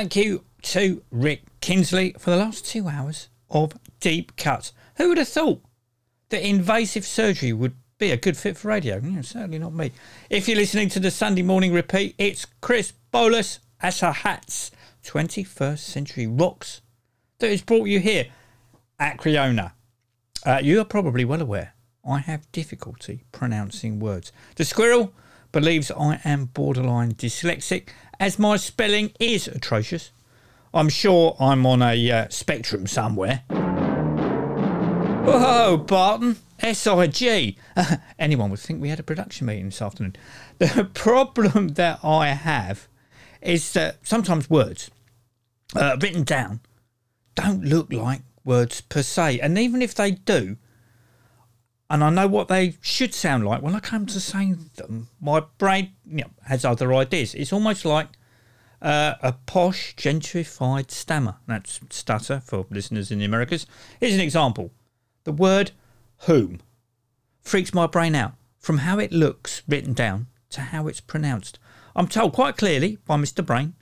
Thank you to Rick Kinsley for the last two hours of deep cuts. Who would have thought that invasive surgery would be a good fit for radio? Certainly not me. If you're listening to the Sunday morning repeat, it's Chris Bolus Asa Hats 21st Century Rocks that has brought you here at Creona. Uh, you are probably well aware I have difficulty pronouncing words. The squirrel believes I am borderline dyslexic as my spelling is atrocious. I'm sure I'm on a uh, spectrum somewhere. Whoa, Barton, SIG. Anyone would think we had a production meeting this afternoon. The problem that I have is that sometimes words uh, written down don't look like words per se. And even if they do, and I know what they should sound like, when I come to saying them, my brain you know, has other ideas. It's almost like uh, a posh, gentrified stammer. That's stutter for listeners in the Americas. Here's an example the word whom freaks my brain out from how it looks written down to how it's pronounced. I'm told quite clearly by Mr. Brain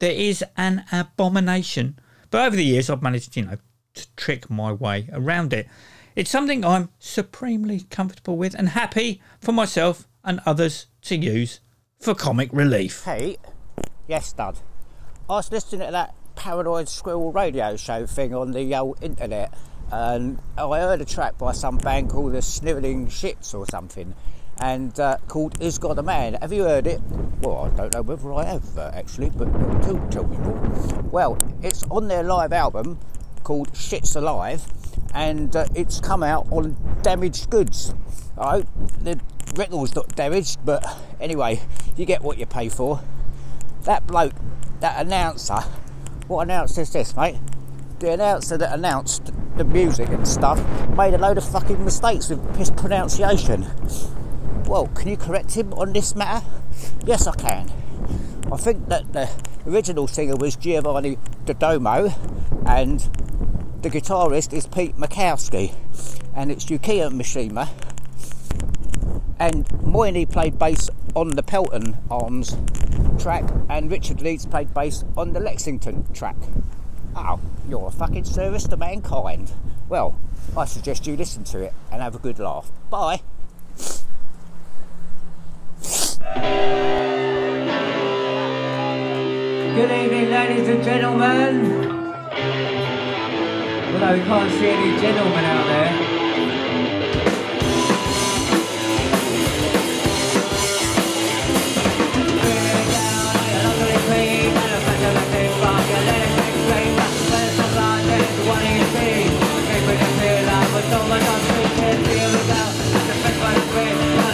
there is an abomination, but over the years I've managed, you know, to trick my way around it. It's something I'm supremely comfortable with and happy for myself and others to use for comic relief. Hey, Yes, Dad. I was listening to that Paranoid Squirrel radio show thing on the old internet, and I heard a track by some band called the Snivelling Shits or something, and uh, called Is God a Man? Have you heard it? Well, I don't know whether I have uh, actually, but tell, tell me more. Well, it's on their live album called Shits Alive, and uh, it's come out on damaged goods. I hope the record's not damaged, but anyway, you get what you pay for that bloke, that announcer, what announcer is this, mate? The announcer that announced the music and stuff made a load of fucking mistakes with his pronunciation. Well, can you correct him on this matter? Yes, I can. I think that the original singer was Giovanni Dadomo and the guitarist is Pete Makowski and it's Yukio Mishima and Moyni played bass on the Pelton Arms track, and Richard Leeds played bass on the Lexington track. Oh, you're a fucking service to mankind. Well, I suggest you listen to it and have a good laugh. Bye. Good evening, ladies and gentlemen. Although we can't see any gentlemen out there. Your mother and man have a sausage and gun. Fuck what a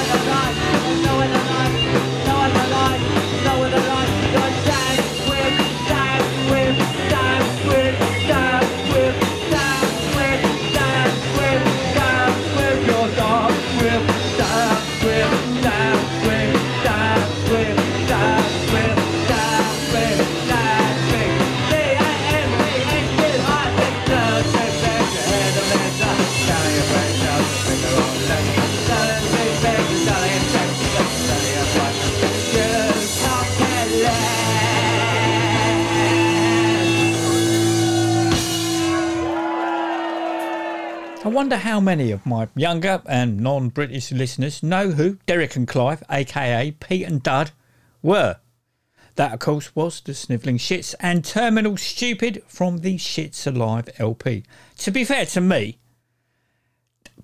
wonder how many of my younger and non British listeners know who Derek and Clive, aka Pete and Dud, were. That, of course, was the Snivelling Shits and Terminal Stupid from the Shits Alive LP. To be fair to me,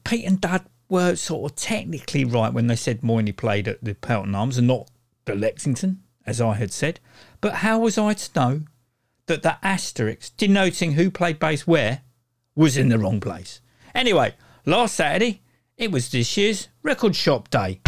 Pete and Dud were sort of technically right when they said Moyney played at the Pelton Arms and not the Lexington, as I had said. But how was I to know that the asterisk denoting who played bass where was in the wrong place? Anyway, last Saturday, it was this year's record shop day.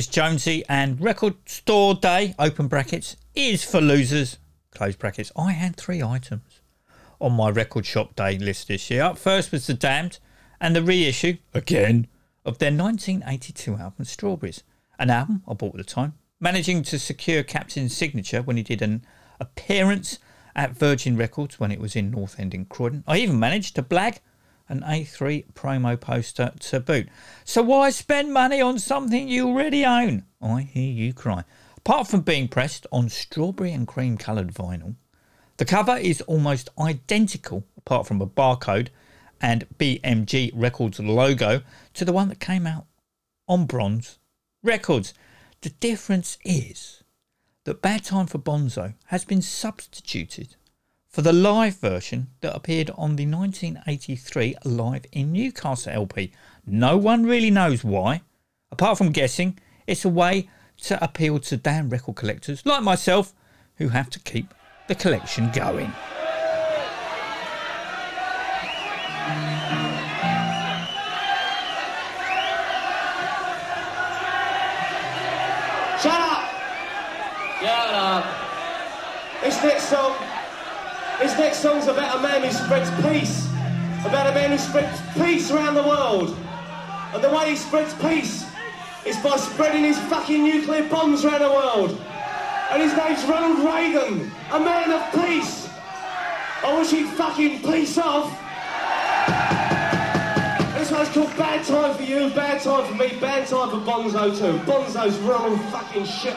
Was Jonesy and Record Store Day, open brackets, is for losers, close brackets. I had three items on my Record Shop Day list this year. Up first was The Damned and the reissue, again, of their 1982 album Strawberries, an album I bought at the time, managing to secure Captain's signature when he did an appearance at Virgin Records when it was in North End in Croydon. I even managed to blag an A3 promo poster to boot. So why spend money on something you already own? I hear you cry. Apart from being pressed on strawberry and cream coloured vinyl, the cover is almost identical, apart from a barcode and BMG Records logo, to the one that came out on bronze records. The difference is that Bad Time for Bonzo has been substituted for the live version that appeared on the 1983 Live in Newcastle LP. No one really knows why, apart from guessing it's a way to appeal to damn record collectors like myself who have to keep the collection going. Next song's about a man who spreads peace. About a man who spreads peace around the world. And the way he spreads peace is by spreading his fucking nuclear bombs around the world. And his name's Ronald Reagan, a man of peace. I wish he'd fucking peace off. This one's called Bad Time for You, Bad Time for Me, Bad Time for Bonzo too. Bonzo's real fucking shit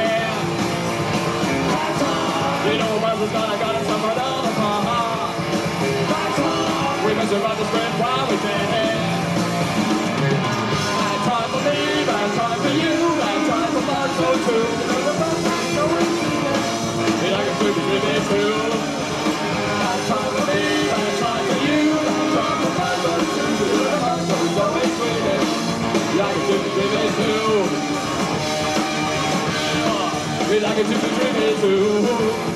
You know where we're gonna go to somewhere down the. That's all. We must survive the spread while we can. That's time for me, that's time for you, that's time for us, so too. Too. For me, for you, for us, too. Too. We like it to be dreamy too.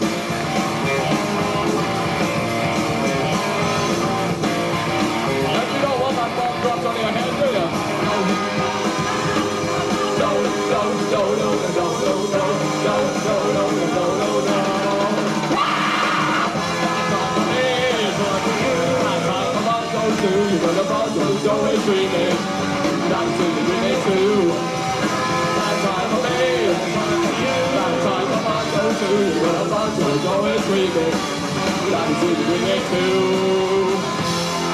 But I'm always dreaming, but I'm always dreaming too.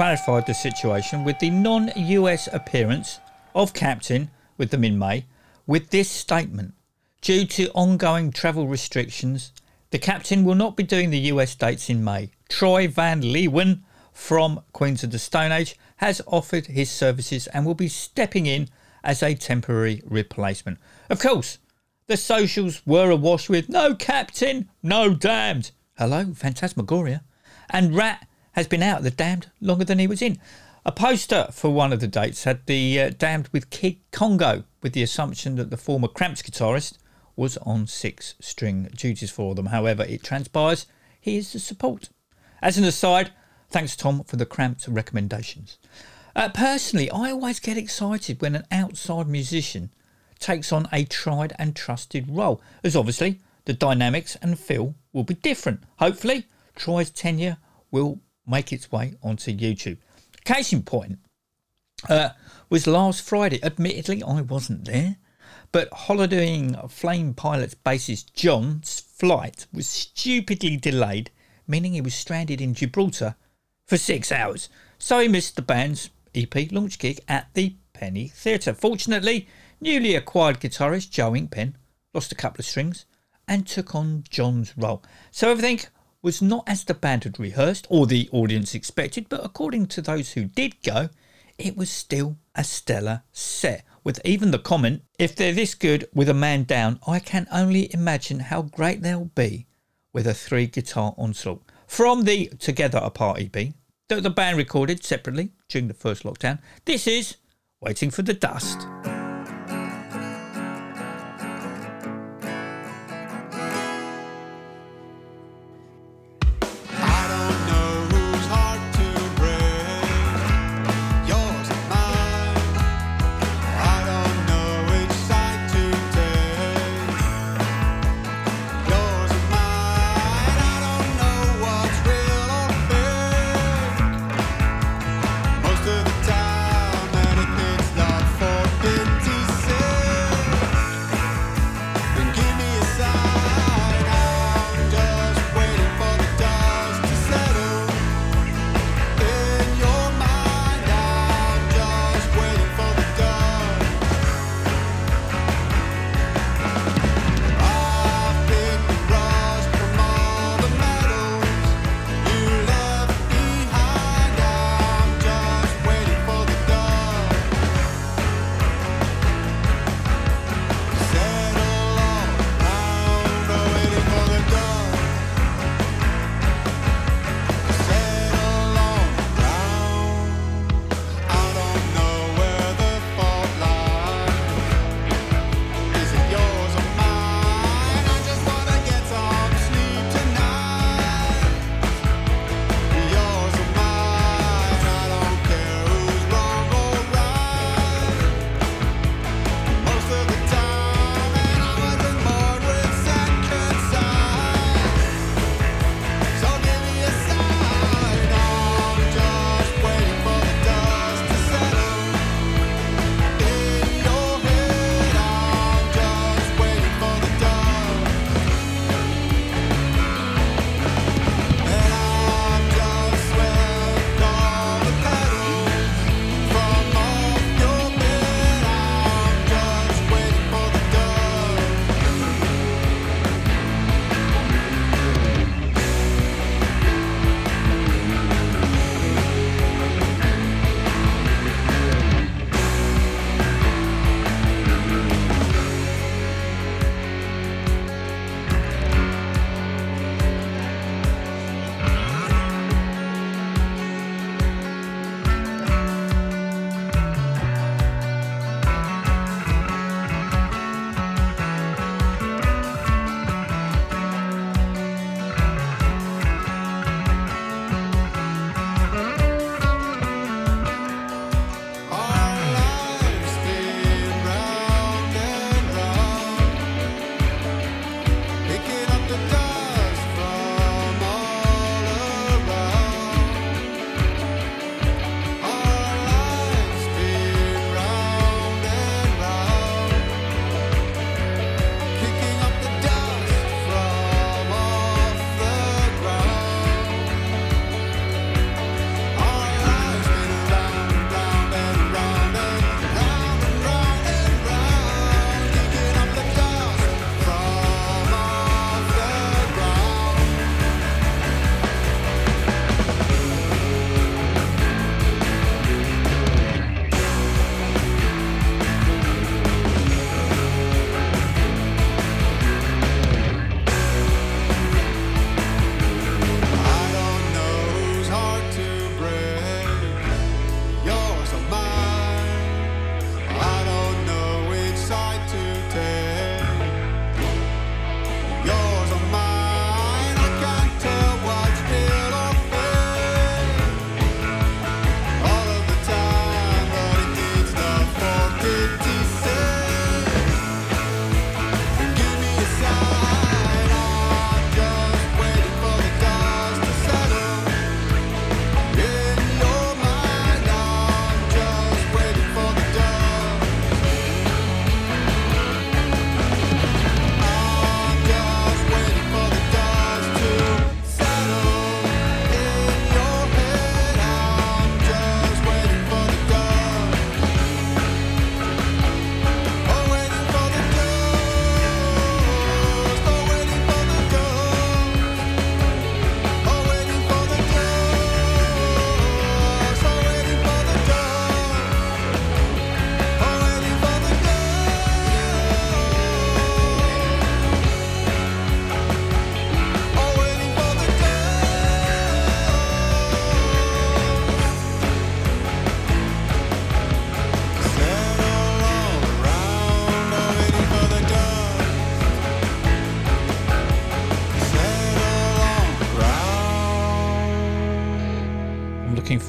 clarified the situation with the non US appearance of Captain with them in May with this statement Due to ongoing travel restrictions, the Captain will not be doing the US dates in May. Troy Van Leeuwen from Queens of the Stone Age has offered his services and will be stepping in as a temporary replacement. Of course, the socials were awash with no Captain, no Damned. Hello, Phantasmagoria. And Rat has been out of the Damned longer than he was in. A poster for one of the dates had the uh, Damned with Kid Congo, with the assumption that the former Cramps guitarist was on six string duties for them. However, it transpires he is the support. As an aside, thanks Tom for the Cramps recommendations. Uh, personally, I always get excited when an outside musician takes on a tried and trusted role, as obviously the dynamics and feel will be different. Hopefully, Troy's tenure will make its way onto YouTube. Case in point uh, was last Friday. Admittedly, I wasn't there, but holidaying Flame Pilots bassist John's flight was stupidly delayed, meaning he was stranded in Gibraltar for six hours. So he missed the band's EP launch gig at the Penny Theatre. Fortunately, newly acquired guitarist Joe Inkpen lost a couple of strings and took on John's role. So everything was not as the band had rehearsed or the audience expected, but according to those who did go, it was still a stellar set. With even the comment, if they're this good with a man down, I can only imagine how great they'll be with a three guitar onslaught. From the Together Apart EP that the band recorded separately during the first lockdown, this is Waiting for the Dust.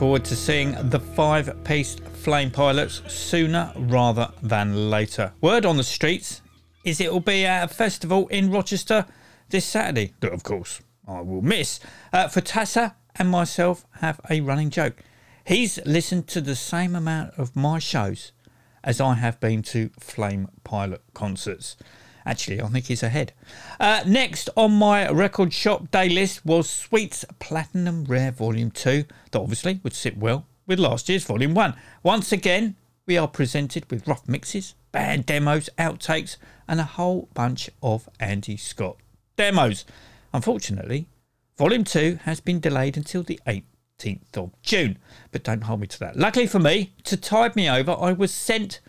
Forward to seeing the five piece Flame Pilots sooner rather than later. Word on the streets is it will be at a festival in Rochester this Saturday, that of course I will miss. Uh, for Tassa and myself have a running joke. He's listened to the same amount of my shows as I have been to Flame Pilot concerts. Actually, I think he's ahead. Uh, next on my record shop day list was Sweet's Platinum Rare Volume 2, that obviously would sit well with last year's Volume 1. Once again, we are presented with rough mixes, band demos, outtakes, and a whole bunch of Andy Scott demos. Unfortunately, Volume 2 has been delayed until the 18th of June, but don't hold me to that. Luckily for me, to tide me over, I was sent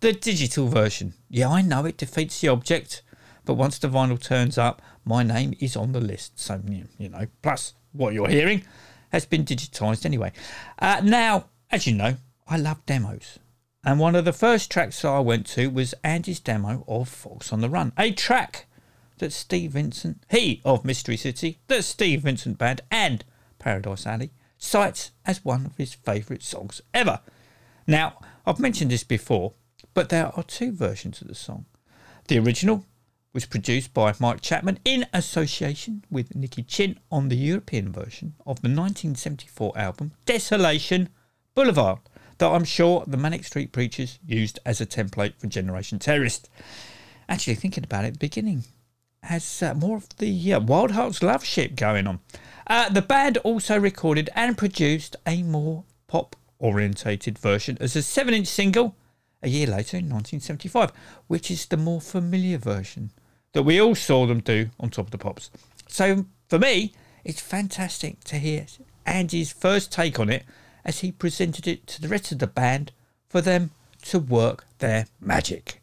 the digital version. Yeah, I know it defeats the object, but once the vinyl turns up, my name is on the list. So, you know, plus what you're hearing has been digitised anyway. Uh, now, as you know, I love demos. And one of the first tracks that I went to was Andy's demo of Fox on the Run, a track that Steve Vincent, he of Mystery City, the Steve Vincent Band, and Paradise Alley cites as one of his favourite songs ever. Now, I've mentioned this before, but there are two versions of the song. The original was produced by Mike Chapman in association with Nicky Chinn on the European version of the 1974 album Desolation Boulevard, that I'm sure the Manic Street Preachers used as a template for Generation Terrorist. Actually, thinking about it, the beginning has uh, more of the uh, Wild Hearts Love Ship going on. Uh, the band also recorded and produced a more pop orientated version as a 7 inch single a year later in 1975, which is the more familiar version that we all saw them do on Top of the Pops. So for me, it's fantastic to hear Andy's first take on it as he presented it to the rest of the band for them to work their magic.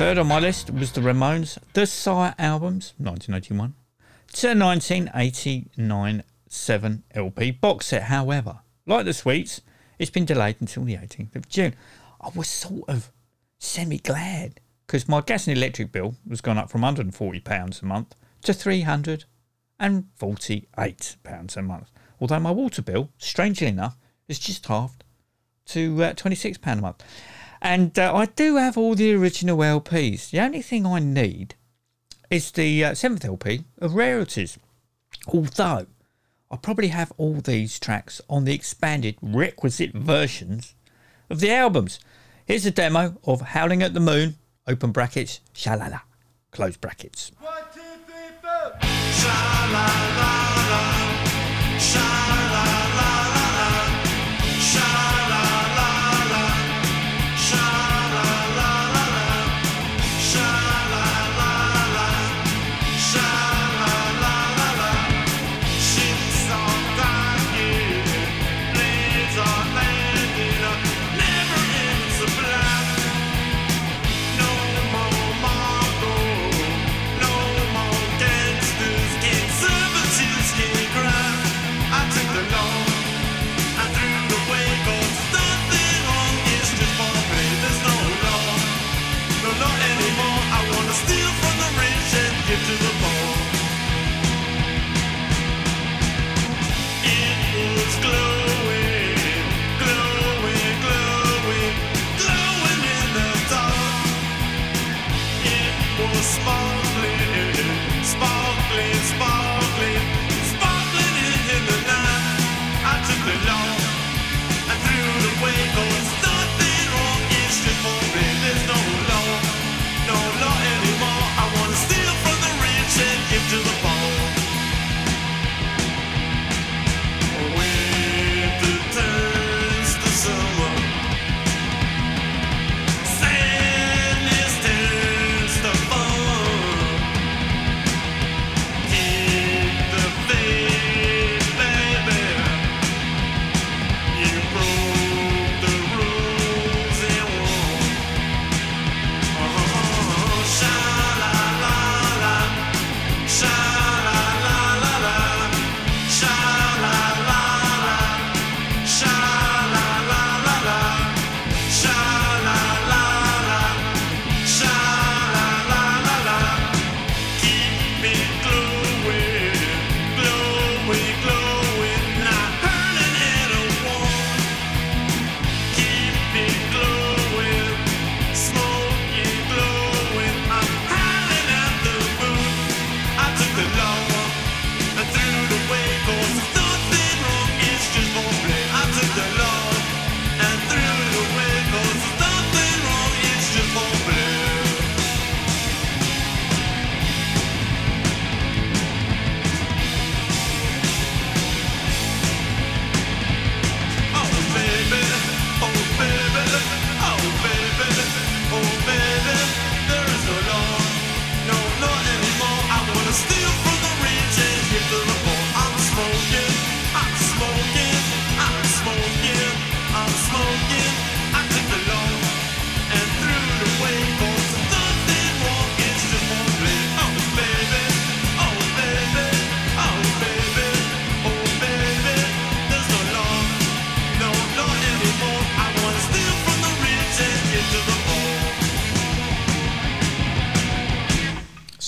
Third on my list was the Ramones, the Sire albums, 1981 to 1989 7 LP box set. However, like the Sweets, it's been delayed until the 18th of June. I was sort of semi glad because my gas and electric bill was gone up from £140 a month to £348 a month. Although my water bill, strangely enough, is just halved to uh, £26 a month. And uh, I do have all the original LPs. The only thing I need is the uh, seventh LP of Rarities. Although I probably have all these tracks on the expanded requisite versions of the albums. Here's a demo of Howling at the Moon, open brackets, shalala, close brackets. Never ends a black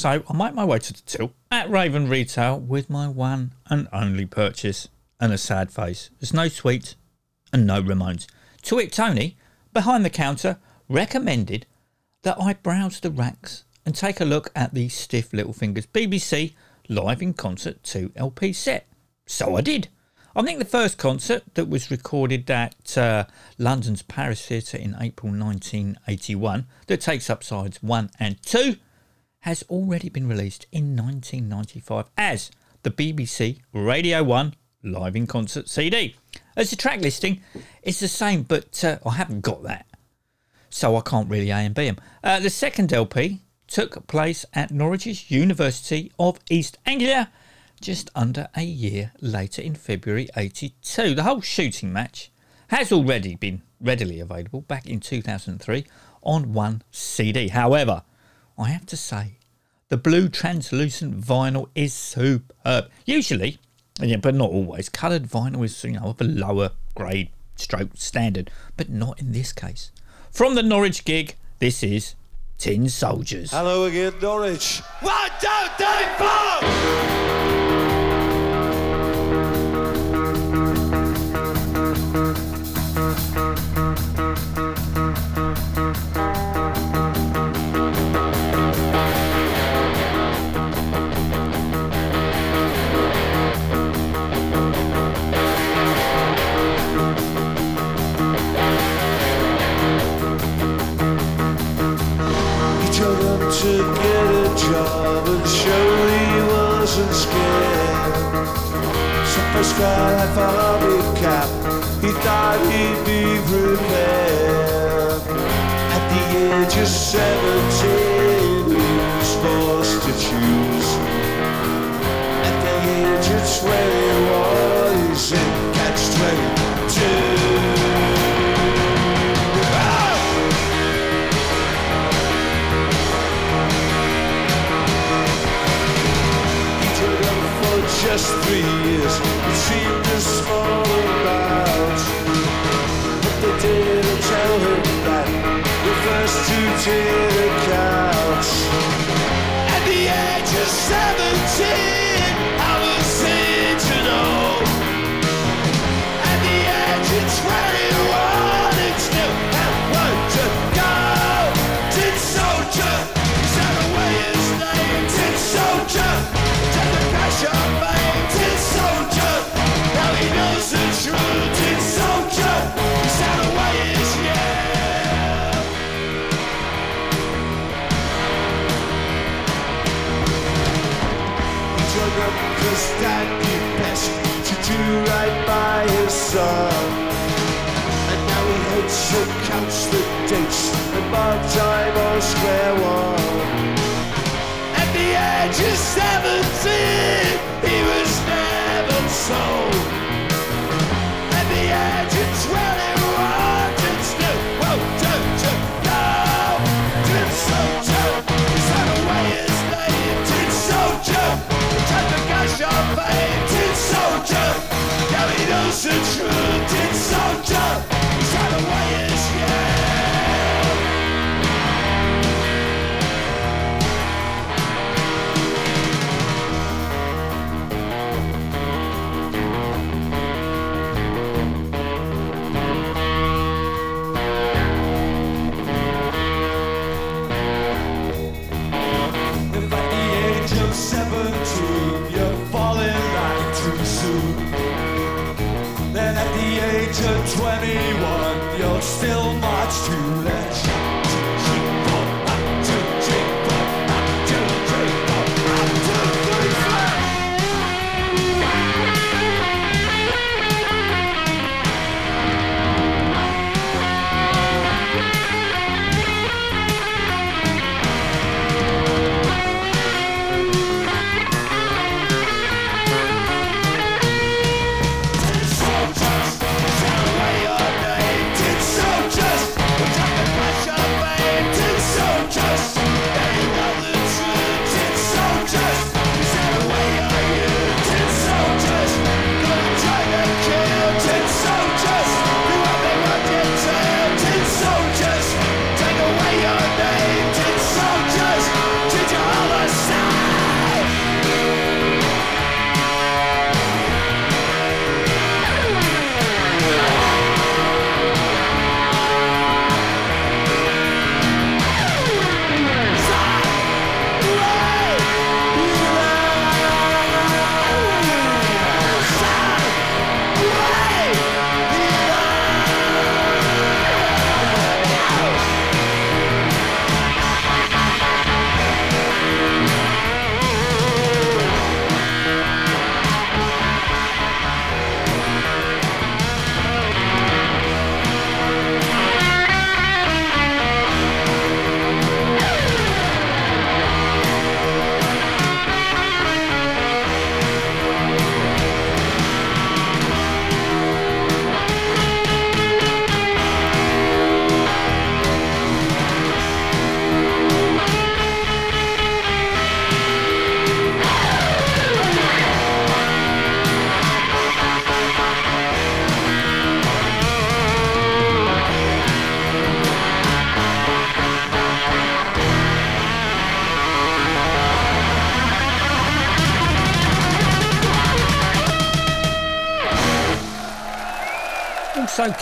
So I make my way to the till at Raven Retail with my one and only purchase and a sad face. There's no sweets and no Ramones. To it, Tony, behind the counter, recommended that I browse the racks and take a look at the Stiff Little Fingers BBC live in concert 2 LP set. So I did. I think the first concert that was recorded at uh, London's Paris Theatre in April 1981, that takes up sides 1 and 2, has already been released in 1995 as the BBC Radio 1 live in concert CD. As the track listing, it's the same, but uh, I haven't got that so I can't really A and B them. Uh, the second LP took place at Norwich's University of East Anglia just under a year later in February 82. The whole shooting match has already been readily available back in 2003 on one CD. However, I have to say, the blue translucent vinyl is superb. Usually, yeah, but not always, coloured vinyl is you know of a lower grade stroke standard, but not in this case. From the Norwich gig, this is Tin Soldiers. Hello again, Norwich. One, two, three, four!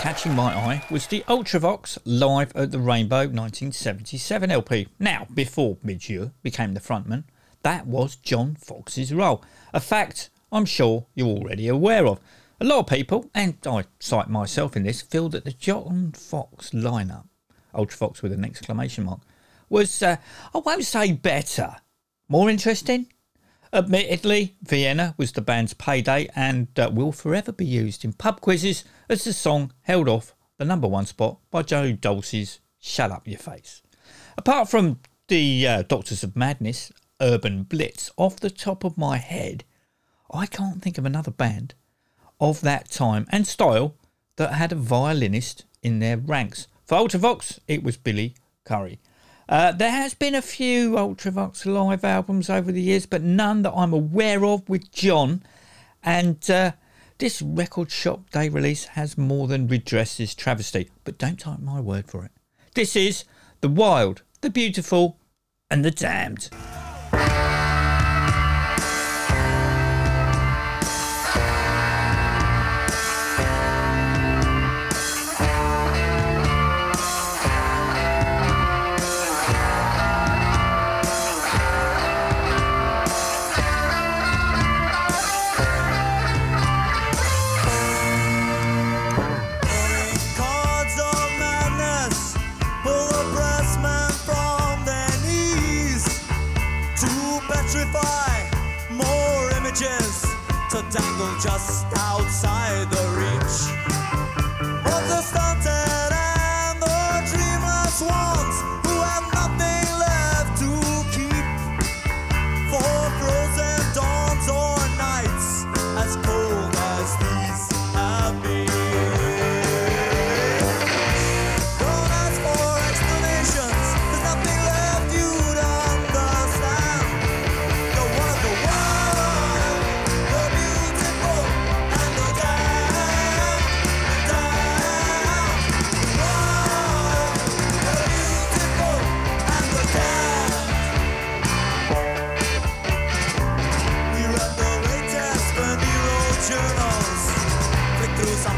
Catching my eye was the Ultravox live at the Rainbow 1977 LP. Now, before Midge became the frontman, that was John Foxx's role. A fact I'm sure you're already aware of. A lot of people, and I cite myself in this, feel that the John Foxx lineup, Ultravox with an exclamation mark, was, uh, I won't say better, more interesting. Admittedly, Vienna was the band's payday and uh, will forever be used in pub quizzes as the song held off the number one spot by Joe Dolce's Shut Up Your Face. Apart from the uh, Doctors of Madness, Urban Blitz, off the top of my head, I can't think of another band of that time and style that had a violinist in their ranks. For Ultravox, it was Billy Currie. Uh, there has been a few Ultravox live albums over the years, but none that I'm aware of with John. And uh, this record shop day release has more than redressed this travesty. But don't take my word for it. This is The Wild, The Beautiful, and The Damned.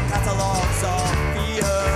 Catalogs of fear.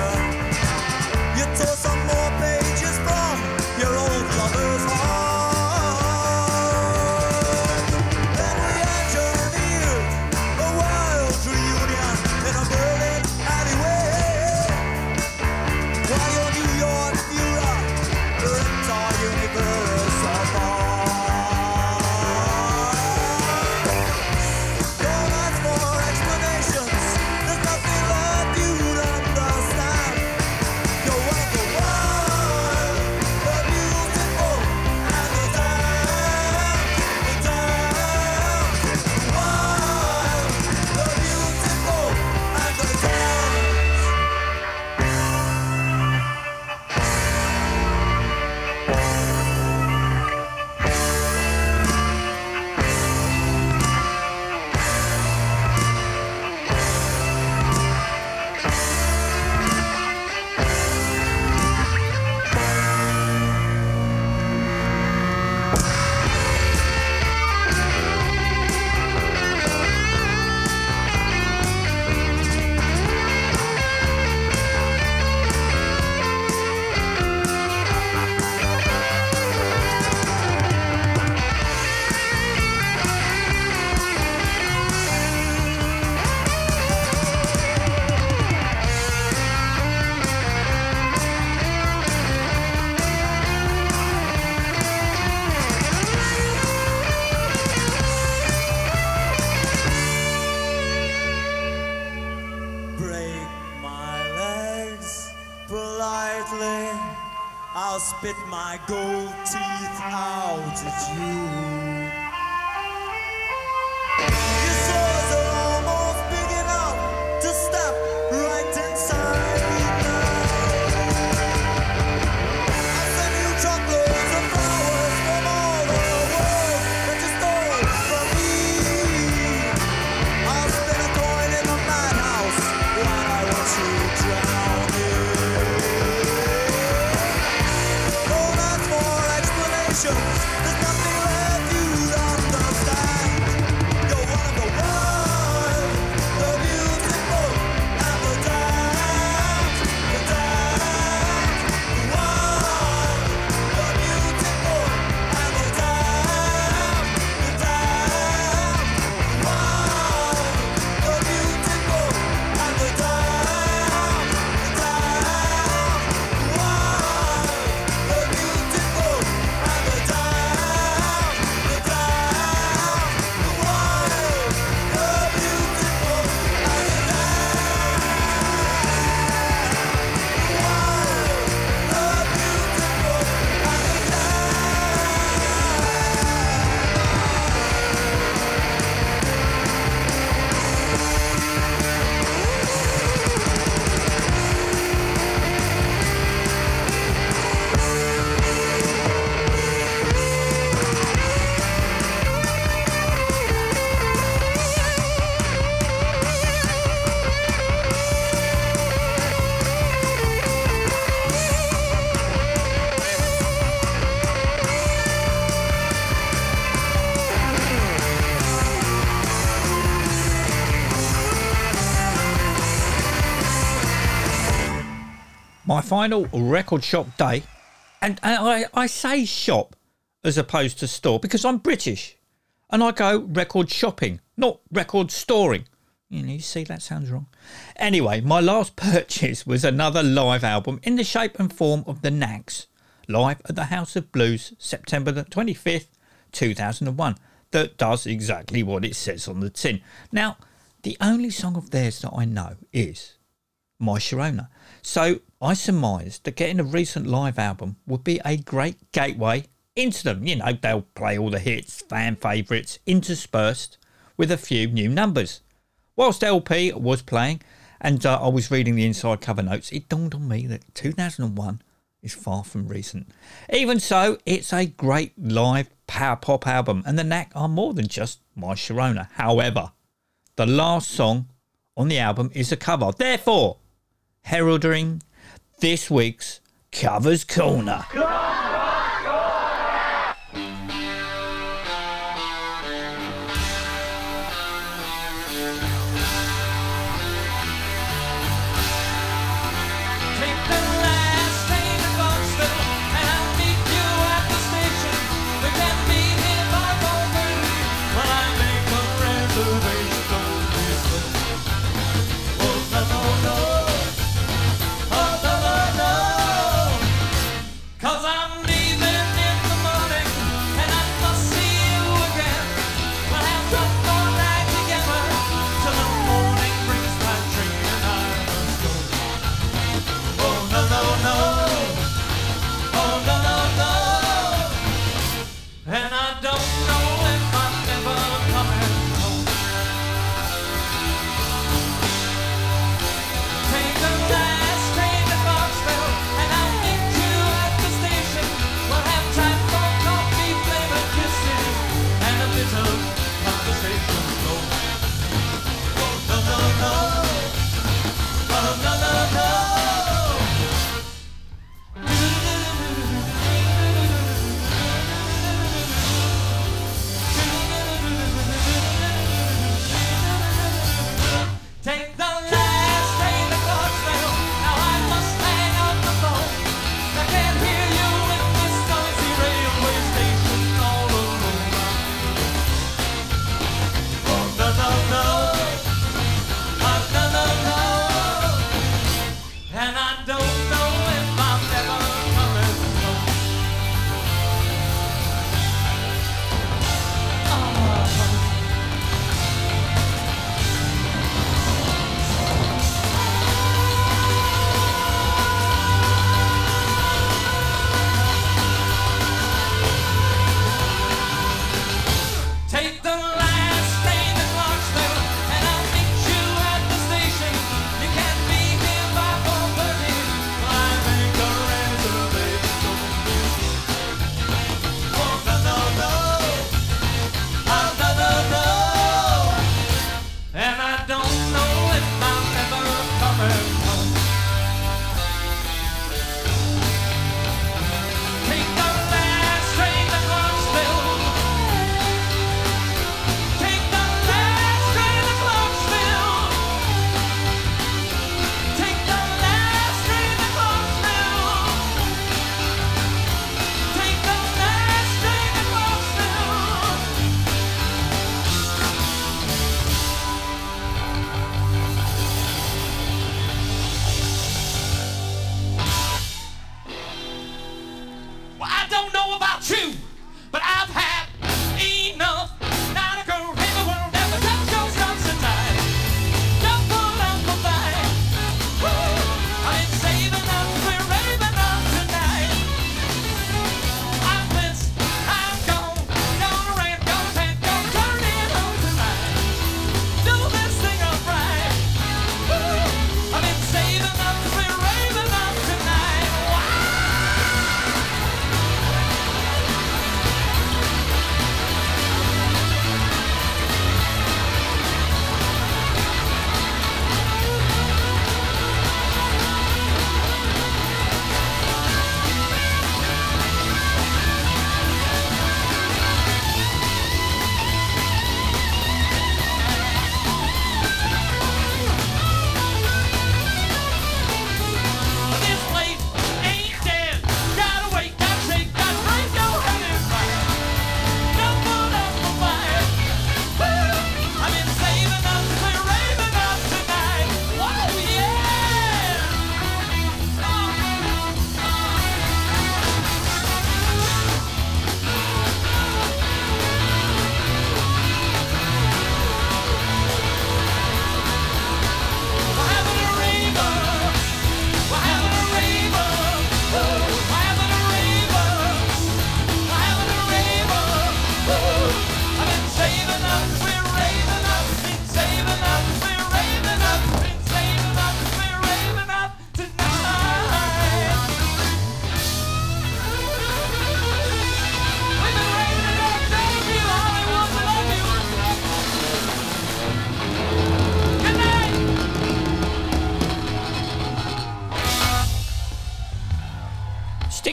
Gold teeth out at you. My final record shop day, and, and I, I say shop as opposed to store because I'm British and I go record shopping, not record storing. You know, you see, that sounds wrong. Anyway, my last purchase was another live album in the shape and form of The Knacks, live at the House of Blues, September the 25th, 2001, that does exactly what it says on the tin. Now, the only song of theirs that I know is My Sharona. So I surmised that getting a recent live album would be a great gateway into them. You know, they'll play all the hits, fan favourites, interspersed with a few new numbers. Whilst LP was playing and uh, I was reading the inside cover notes, it dawned on me that 2001 is far from recent. Even so, it's a great live power pop album, and the Knack are more than just My Sharona. However, the last song on the album is a cover, therefore, heralding this week's Covers Corner.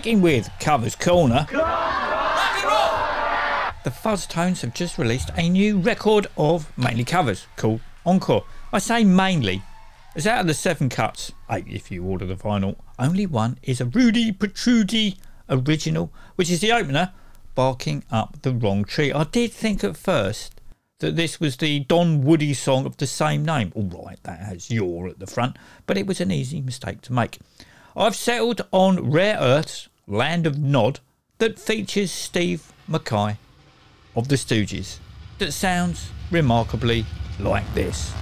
Sticking with Covers Corner. The Fuzztones have just released a new record of mainly covers called Encore. I say mainly, as out of the seven cuts, eight if you order the vinyl, only one is a Rudi Protrudi original, which is the opener, Barking Up the Wrong Tree. I did think at first that this was the Don Woody song of the same name. All right, that has your at the front, but it was an easy mistake to make. I've settled on Rare Earth's Land of Nod that features Steve Mackay of the Stooges that sounds remarkably like this.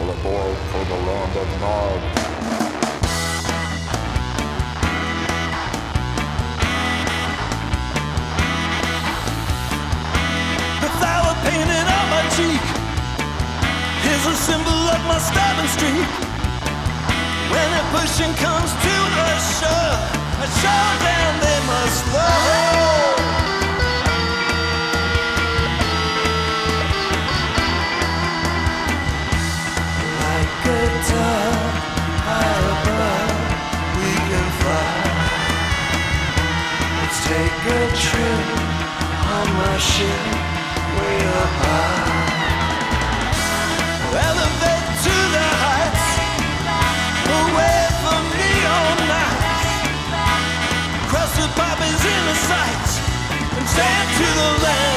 All aboard for the land of Nod. The flower painted on my cheek is a symbol of my stubborn streak. When a pushing comes to shove, a they must. Like a dove high above, we can fly. Let's take a trip on my ship way up high. Stand to the land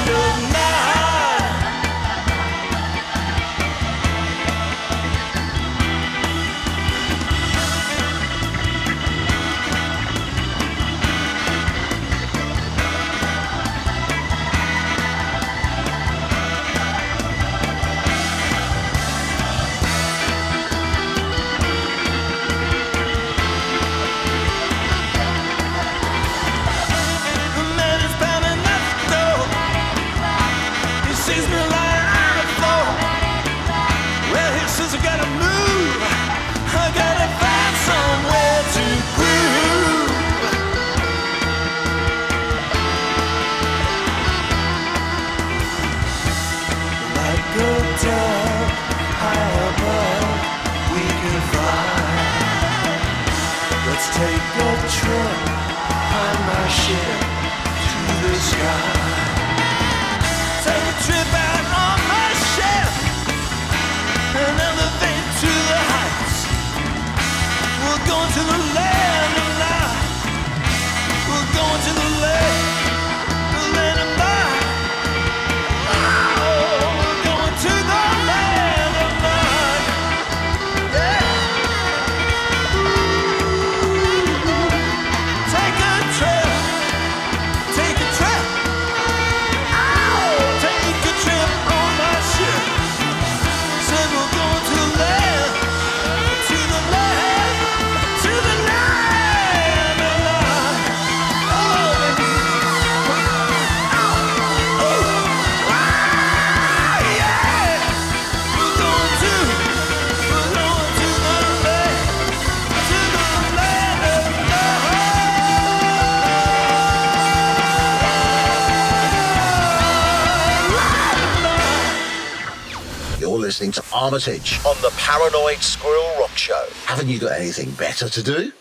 Armitage on the Paranoid Squirrel Rock Show. Haven't you got anything better to do?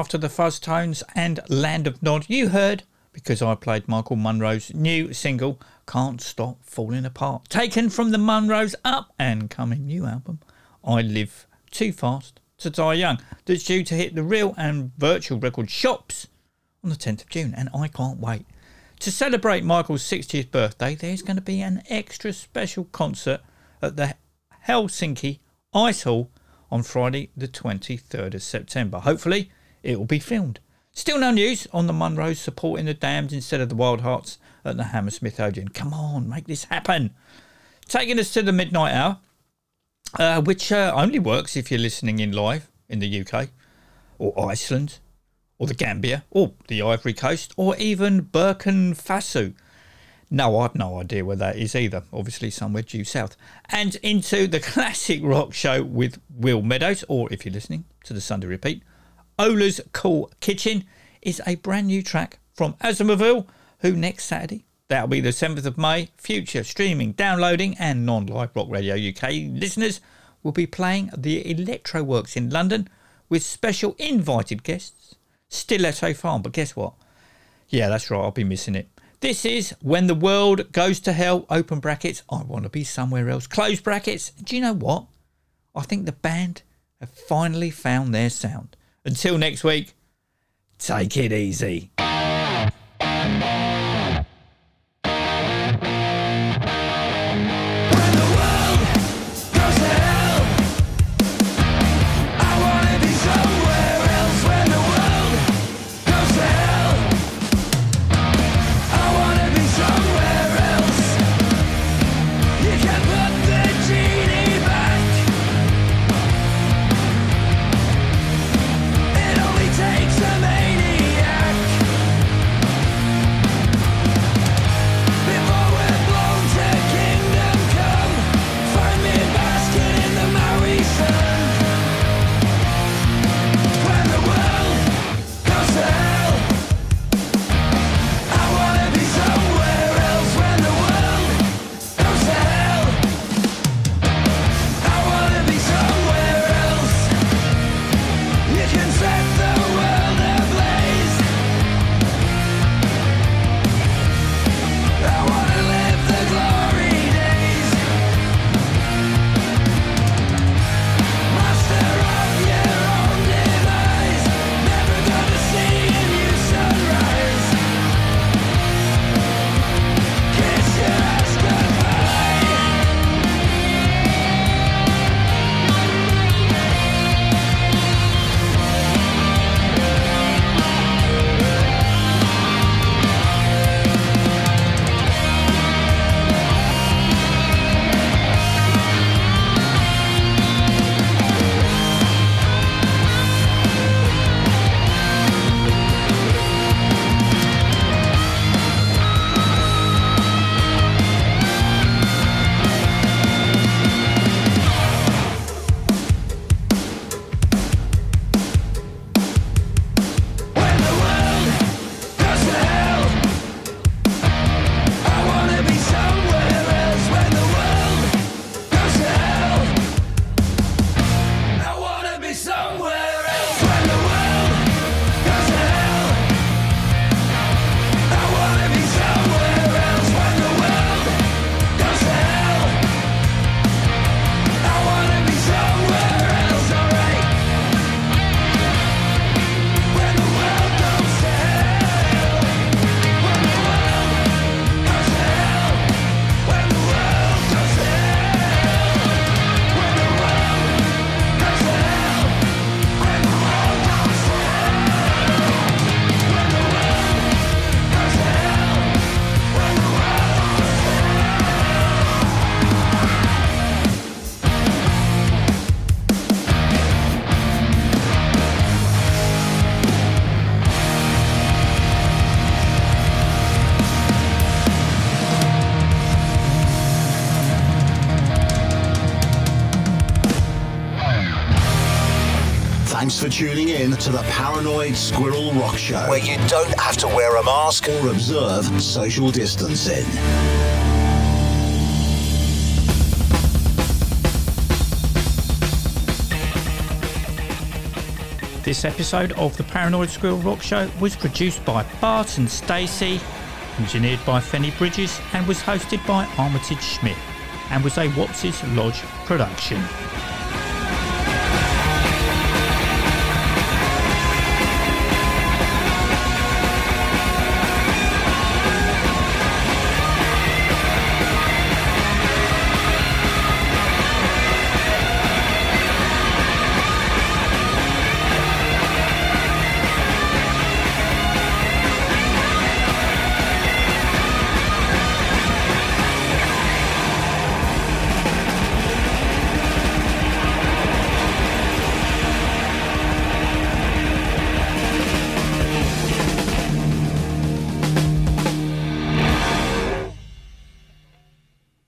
After the Fuzztones and Land of Nod, you heard, because I played Michael Monroe's new single, Can't Stop Falling Apart, taken from the Monroe's up and coming new album, I Live Too Fast to Die Young, that's due to hit the real and virtual record shops on the 10th of June, and I can't wait. To celebrate Michael's 60th birthday, there's going to be an extra special concert at the Helsinki Ice Hall on Friday, the 23rd of September. Hopefully, it will be filmed. Still no news on the Monroes supporting the Dams instead of the Wildhearts at the Hammersmith Odeon. Come on, make this happen. Taking us to the midnight hour, uh, which uh, only works if you're listening in live in the UK or Iceland or the Gambia or the Ivory Coast or even Burkina Faso. No, I've no idea where that is either. Obviously, somewhere due south. And into the classic rock show with Will Meadows, or if you're listening to the Sunday repeat, Ola's Cool Kitchen is a brand new track from Asomvel, who next Saturday, that'll be the 7th of May, future streaming, downloading, and non live rock radio UK listeners will be playing the Electrowerkz in London with special invited guests, Stiletto Farm. But guess what? Yeah, that's right, I'll be missing it. This is When the World Goes to Hell, open brackets, I want to be somewhere else, close brackets. Do you know what? I think the band have finally found their sound. Until next week, take it easy. To the Paranoid Squirrel Rock Show, where you don't have to wear a mask or observe social distancing. This episode of the Paranoid Squirrel Rock Show was produced by Bart and Stacey, engineered by Fenny Bridges, and was hosted by Armitage Schmidt, and was a Wopsis Lodge production.